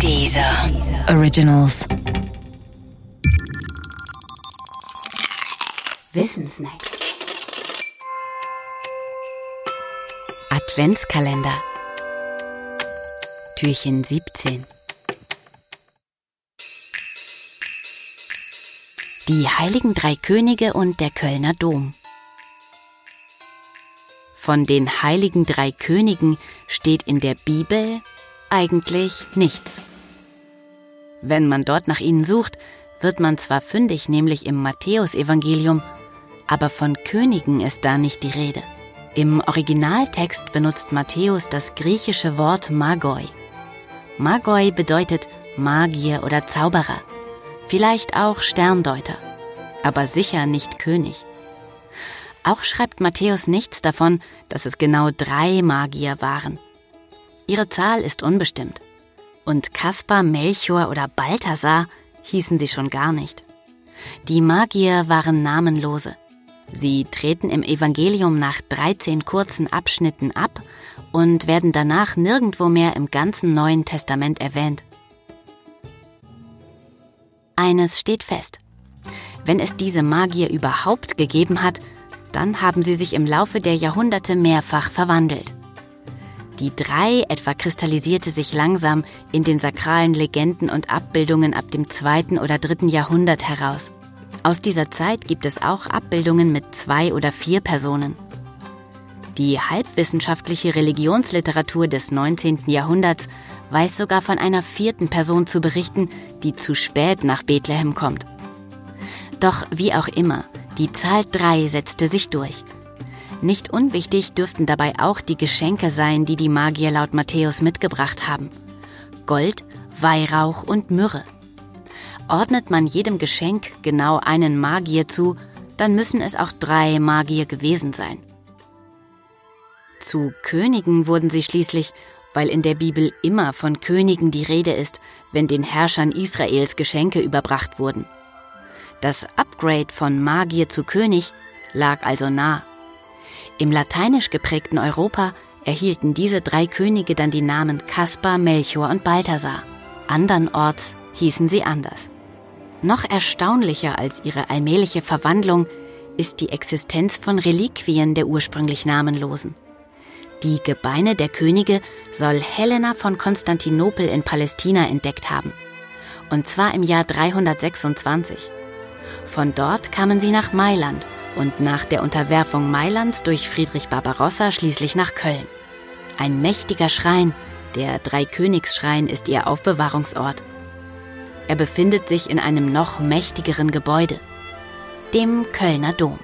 Dieser Originals. Wissensnacks. Adventskalender. Türchen 17. Die heiligen drei Könige und der Kölner Dom. Von den heiligen drei Königen steht in der Bibel eigentlich nichts. Wenn man dort nach ihnen sucht, wird man zwar fündig, nämlich im Matthäusevangelium, aber von Königen ist da nicht die Rede. Im Originaltext benutzt Matthäus das griechische Wort Magoi. Magoi bedeutet Magier oder Zauberer, vielleicht auch Sterndeuter, aber sicher nicht König. Auch schreibt Matthäus nichts davon, dass es genau drei Magier waren. Ihre Zahl ist unbestimmt. Und Kaspar, Melchior oder Balthasar hießen sie schon gar nicht. Die Magier waren namenlose. Sie treten im Evangelium nach 13 kurzen Abschnitten ab und werden danach nirgendwo mehr im ganzen Neuen Testament erwähnt. Eines steht fest. Wenn es diese Magier überhaupt gegeben hat, dann haben sie sich im Laufe der Jahrhunderte mehrfach verwandelt. Die drei etwa kristallisierte sich langsam in den sakralen Legenden und Abbildungen ab dem zweiten oder dritten Jahrhundert heraus. Aus dieser Zeit gibt es auch Abbildungen mit zwei oder vier Personen. Die halbwissenschaftliche Religionsliteratur des 19. Jahrhunderts weiß sogar von einer vierten Person zu berichten, die zu spät nach Bethlehem kommt. Doch wie auch immer, die Zahl drei setzte sich durch. Nicht unwichtig dürften dabei auch die Geschenke sein, die die Magier laut Matthäus mitgebracht haben. Gold, Weihrauch und Myrrhe. Ordnet man jedem Geschenk genau einen Magier zu, dann müssen es auch drei Magier gewesen sein. Zu Königen wurden sie schließlich, weil in der Bibel immer von Königen die Rede ist, wenn den Herrschern Israels Geschenke überbracht wurden. Das Upgrade von Magier zu König lag also nah. Im lateinisch geprägten Europa erhielten diese drei Könige dann die Namen Kaspar, Melchior und Balthasar. Andernorts hießen sie anders. Noch erstaunlicher als ihre allmähliche Verwandlung ist die Existenz von Reliquien der ursprünglich Namenlosen. Die Gebeine der Könige soll Helena von Konstantinopel in Palästina entdeckt haben. Und zwar im Jahr 326. Von dort kamen sie nach Mailand und nach der Unterwerfung Mailands durch Friedrich Barbarossa schließlich nach Köln. Ein mächtiger Schrein, der Dreikönigsschrein, ist ihr Aufbewahrungsort. Er befindet sich in einem noch mächtigeren Gebäude, dem Kölner Dom.